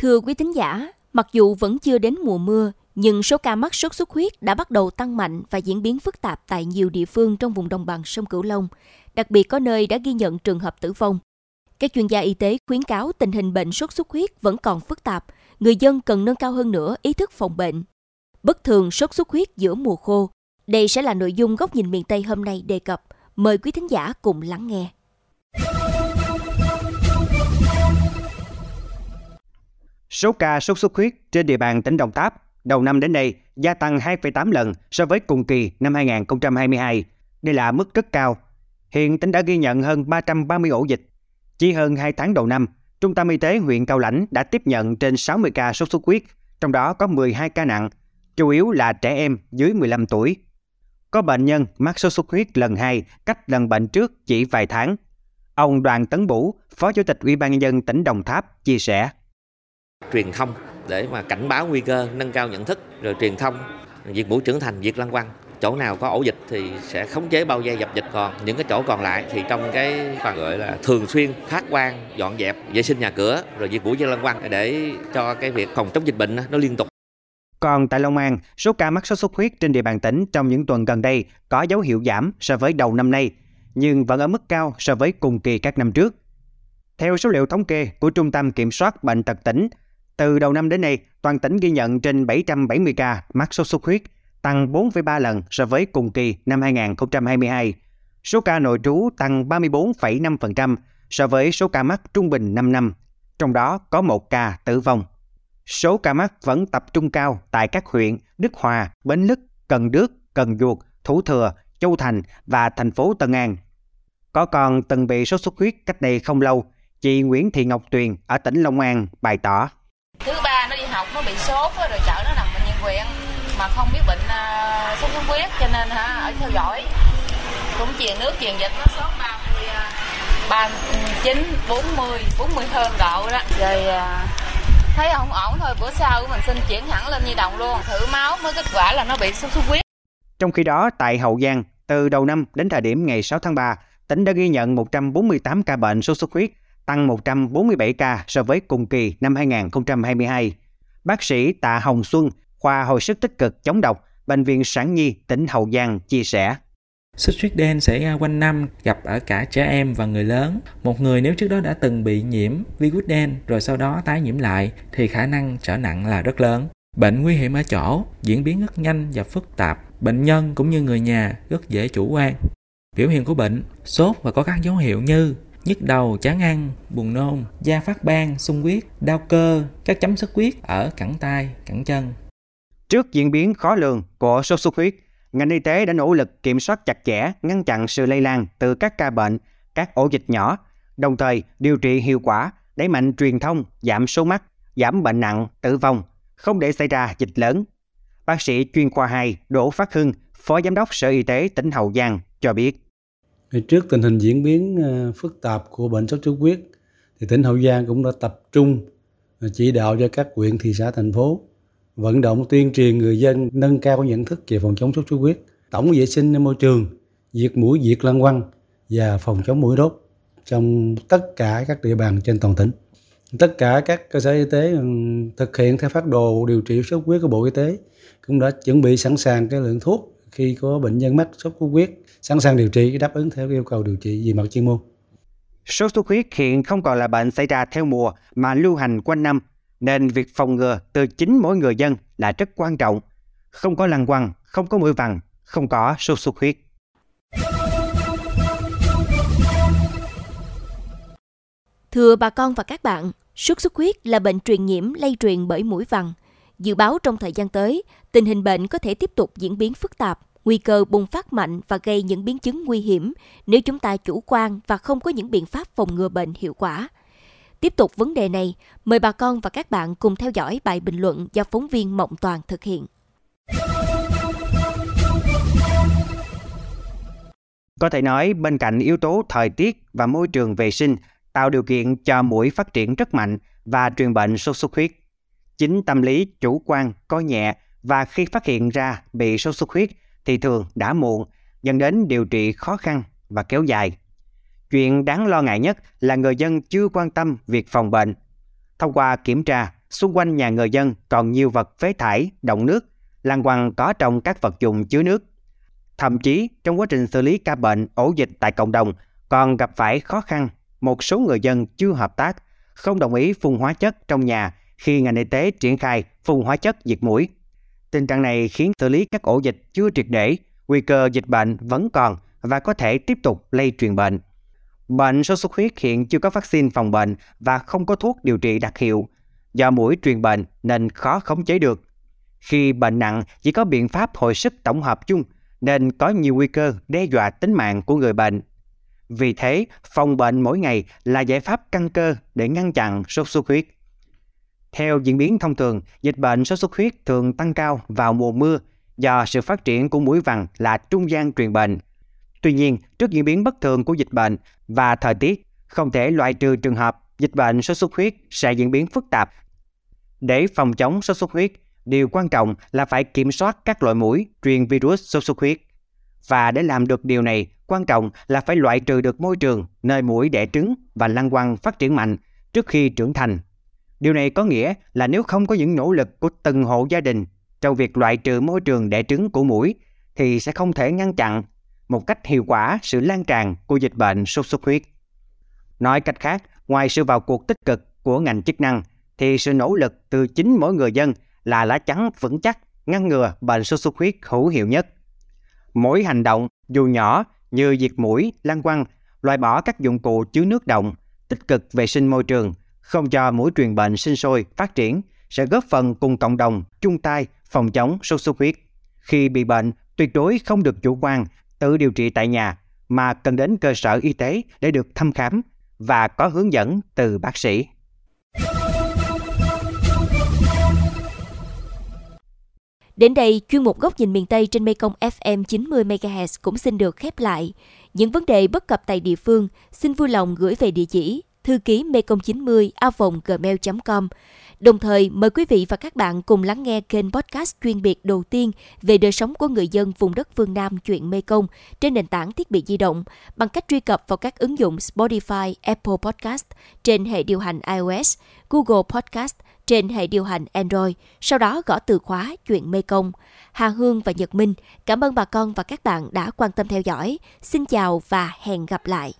Thưa quý thính giả, mặc dù vẫn chưa đến mùa mưa, nhưng số ca mắc sốt xuất huyết đã bắt đầu tăng mạnh và diễn biến phức tạp tại nhiều địa phương trong vùng đồng bằng sông Cửu Long. Đặc biệt có nơi đã ghi nhận trường hợp tử vong. Các chuyên gia y tế khuyến cáo tình hình bệnh sốt xuất huyết vẫn còn phức tạp, người dân cần nâng cao hơn nữa ý thức phòng bệnh. Bất thường sốt xuất huyết giữa mùa khô. Đây sẽ là nội dung góc nhìn miền Tây hôm nay đề cập. Mời quý thính giả cùng lắng nghe. Số ca sốt xuất huyết trên địa bàn tỉnh Đồng Tháp đầu năm đến nay gia tăng 2,8 lần so với cùng kỳ năm 2022. Đây là mức rất cao. Hiện tỉnh đã ghi nhận hơn 330 ổ dịch. Chỉ hơn 2 tháng đầu năm, Trung tâm Y tế huyện Cao Lãnh đã tiếp nhận trên 60 ca sốt xuất huyết, trong đó có 12 ca nặng, chủ yếu là trẻ em dưới 15 tuổi. Có bệnh nhân mắc sốt xuất huyết lần 2 cách lần bệnh trước chỉ vài tháng. Ông Đoàn Tấn Bủ, Phó Chủ tịch Ủy ban nhân dân tỉnh Đồng Tháp chia sẻ: Truyền thông để mà cảnh báo nguy cơ, nâng cao nhận thức, rồi truyền thông, diệt mũi trưởng thành, diệt lăng quăng chỗ nào có ổ dịch thì sẽ khống chế bao dây dập dịch. Còn những cái chỗ còn lại thì trong cái phần gọi là thường xuyên phát quan dọn dẹp vệ sinh nhà cửa rồi diệt mũi diệt lăng quăng để cho cái việc phòng chống dịch bệnh nó liên tục. Còn tại Long An, số ca mắc sốt xuất huyết trên địa bàn tỉnh trong những tuần gần đây có dấu hiệu giảm so với đầu năm nay, nhưng vẫn ở mức cao so với cùng kỳ các năm trước. Theo số liệu thống kê của Trung tâm Kiểm soát Bệnh tật tỉnh, từ đầu năm đến nay, toàn tỉnh ghi nhận trên 770 ca mắc sốt xuất huyết, tăng 4,3 lần so với cùng kỳ năm 2022. Số ca nội trú tăng 34,5% so với số ca mắc trung bình 5 năm, trong đó có một ca tử vong. Số ca mắc vẫn tập trung cao tại các huyện Đức Hòa, Bến Lức, Cần Đước, Cần Duộc, Thủ Thừa, Châu Thành và thành phố Tân An. Có con từng bị sốt xuất huyết cách đây không lâu, chị Nguyễn Thị Ngọc Tuyền ở tỉnh Long An bày tỏ. Nó bị sốt rồi chở nó nằm bệnh viện huyện mà không biết bệnh uh, sốt xuất huyết cho nên hả ở theo dõi. Cũng truyền nước truyền dịch nó sốt 30 39 40 40 hơn độ đó. Rồi uh, thấy không ổn thôi bữa sau mình xin chuyển hẳn lên nhi đồng luôn. Thử máu mới kết quả là nó bị sốt xuất huyết. Trong khi đó tại Hậu Giang từ đầu năm đến thời điểm ngày 6 tháng 3 tỉnh đã ghi nhận 148 ca bệnh sốt xuất huyết tăng 147 ca so với cùng kỳ năm 2022. Bác sĩ Tạ Hồng Xuân, khoa hồi sức tích cực chống độc, Bệnh viện Sản Nhi, tỉnh Hậu Giang chia sẻ. Sốt xuất đen xảy ra quanh năm, gặp ở cả trẻ em và người lớn. Một người nếu trước đó đã từng bị nhiễm virus đen rồi sau đó tái nhiễm lại thì khả năng trở nặng là rất lớn. Bệnh nguy hiểm ở chỗ, diễn biến rất nhanh và phức tạp. Bệnh nhân cũng như người nhà rất dễ chủ quan. Biểu hiện của bệnh, sốt và có các dấu hiệu như nhức đầu, chán ăn, buồn nôn, da phát ban, sung huyết, đau cơ, các chấm xuất huyết ở cẳng tay, cẳng chân. Trước diễn biến khó lường của sốt xuất huyết, ngành y tế đã nỗ lực kiểm soát chặt chẽ, ngăn chặn sự lây lan từ các ca bệnh, các ổ dịch nhỏ, đồng thời điều trị hiệu quả, đẩy mạnh truyền thông, giảm số mắc, giảm bệnh nặng, tử vong, không để xảy ra dịch lớn. Bác sĩ chuyên khoa 2 Đỗ Phát Hưng, Phó Giám đốc Sở Y tế tỉnh Hậu Giang cho biết. Trước tình hình diễn biến ờ, phức tạp của bệnh sốt xuất huyết, thì tỉnh Hậu Giang cũng đã tập trung ờ, chỉ đạo cho các huyện, thị xã, thành phố vận động tuyên truyền người dân nâng cao nhận thức về phòng chống sốt xuất huyết, tổng vệ sinh môi trường, diệt mũi, diệt lăng quăng và phòng chống mũi đốt trong tất cả các địa bàn trên toàn tỉnh. Tất cả các cơ sở y tế ừ, thực hiện theo phát đồ điều trị sốt xuất huyết của Bộ Y tế cũng đã chuẩn bị sẵn sàng cái lượng thuốc khi có bệnh nhân mắc sốt xuất huyết sẵn sàng điều trị đáp ứng theo yêu cầu điều trị về mặt chuyên môn. Sốt xuất huyết hiện không còn là bệnh xảy ra theo mùa mà lưu hành quanh năm, nên việc phòng ngừa từ chính mỗi người dân là rất quan trọng. Không có lăng quăng, không có mũi vằn, không có sốt xuất huyết. Thưa bà con và các bạn, sốt xuất huyết là bệnh truyền nhiễm lây truyền bởi mũi vằn. Dự báo trong thời gian tới, tình hình bệnh có thể tiếp tục diễn biến phức tạp nguy cơ bùng phát mạnh và gây những biến chứng nguy hiểm nếu chúng ta chủ quan và không có những biện pháp phòng ngừa bệnh hiệu quả. Tiếp tục vấn đề này, mời bà con và các bạn cùng theo dõi bài bình luận do phóng viên Mộng Toàn thực hiện. Có thể nói bên cạnh yếu tố thời tiết và môi trường vệ sinh tạo điều kiện cho mũi phát triển rất mạnh và truyền bệnh sốt xuất huyết. Chính tâm lý chủ quan, coi nhẹ và khi phát hiện ra bị sốt xuất huyết thì thường đã muộn, dẫn đến điều trị khó khăn và kéo dài. Chuyện đáng lo ngại nhất là người dân chưa quan tâm việc phòng bệnh. Thông qua kiểm tra, xung quanh nhà người dân còn nhiều vật phế thải, động nước, lăng quăng có trong các vật dụng chứa nước. Thậm chí trong quá trình xử lý ca bệnh ổ dịch tại cộng đồng còn gặp phải khó khăn. Một số người dân chưa hợp tác, không đồng ý phun hóa chất trong nhà khi ngành y tế triển khai phun hóa chất diệt mũi. Tình trạng này khiến xử lý các ổ dịch chưa triệt để, nguy cơ dịch bệnh vẫn còn và có thể tiếp tục lây truyền bệnh. Bệnh sốt xuất huyết hiện chưa có vaccine phòng bệnh và không có thuốc điều trị đặc hiệu. Do mũi truyền bệnh nên khó khống chế được. Khi bệnh nặng chỉ có biện pháp hồi sức tổng hợp chung nên có nhiều nguy cơ đe dọa tính mạng của người bệnh. Vì thế, phòng bệnh mỗi ngày là giải pháp căn cơ để ngăn chặn sốt xuất huyết. Theo diễn biến thông thường, dịch bệnh sốt xuất huyết thường tăng cao vào mùa mưa do sự phát triển của mũi vằn là trung gian truyền bệnh. Tuy nhiên, trước diễn biến bất thường của dịch bệnh và thời tiết, không thể loại trừ trường hợp dịch bệnh sốt xuất huyết sẽ diễn biến phức tạp. Để phòng chống sốt xuất huyết, điều quan trọng là phải kiểm soát các loại mũi truyền virus sốt xuất huyết. Và để làm được điều này, quan trọng là phải loại trừ được môi trường nơi mũi đẻ trứng và lăng quăng phát triển mạnh trước khi trưởng thành. Điều này có nghĩa là nếu không có những nỗ lực của từng hộ gia đình trong việc loại trừ môi trường đẻ trứng của mũi thì sẽ không thể ngăn chặn một cách hiệu quả sự lan tràn của dịch bệnh sốt xuất huyết. Nói cách khác, ngoài sự vào cuộc tích cực của ngành chức năng thì sự nỗ lực từ chính mỗi người dân là lá chắn vững chắc ngăn ngừa bệnh sốt xuất huyết hữu hiệu nhất. Mỗi hành động dù nhỏ như diệt mũi, lăng quăng, loại bỏ các dụng cụ chứa nước động, tích cực vệ sinh môi trường, không cho mũi truyền bệnh sinh sôi, phát triển sẽ góp phần cùng cộng đồng chung tay phòng chống sốt xuất huyết. Khi bị bệnh, tuyệt đối không được chủ quan, tự điều trị tại nhà mà cần đến cơ sở y tế để được thăm khám và có hướng dẫn từ bác sĩ. Đến đây, chuyên mục Góc nhìn miền Tây trên Mekong FM 90 MHz cũng xin được khép lại. Những vấn đề bất cập tại địa phương, xin vui lòng gửi về địa chỉ thư ký mekong 90 a gmail.com. Đồng thời, mời quý vị và các bạn cùng lắng nghe kênh podcast chuyên biệt đầu tiên về đời sống của người dân vùng đất phương Nam chuyện Mekong trên nền tảng thiết bị di động bằng cách truy cập vào các ứng dụng Spotify, Apple Podcast trên hệ điều hành iOS, Google Podcast trên hệ điều hành Android, sau đó gõ từ khóa chuyện Mekong. Hà Hương và Nhật Minh, cảm ơn bà con và các bạn đã quan tâm theo dõi. Xin chào và hẹn gặp lại.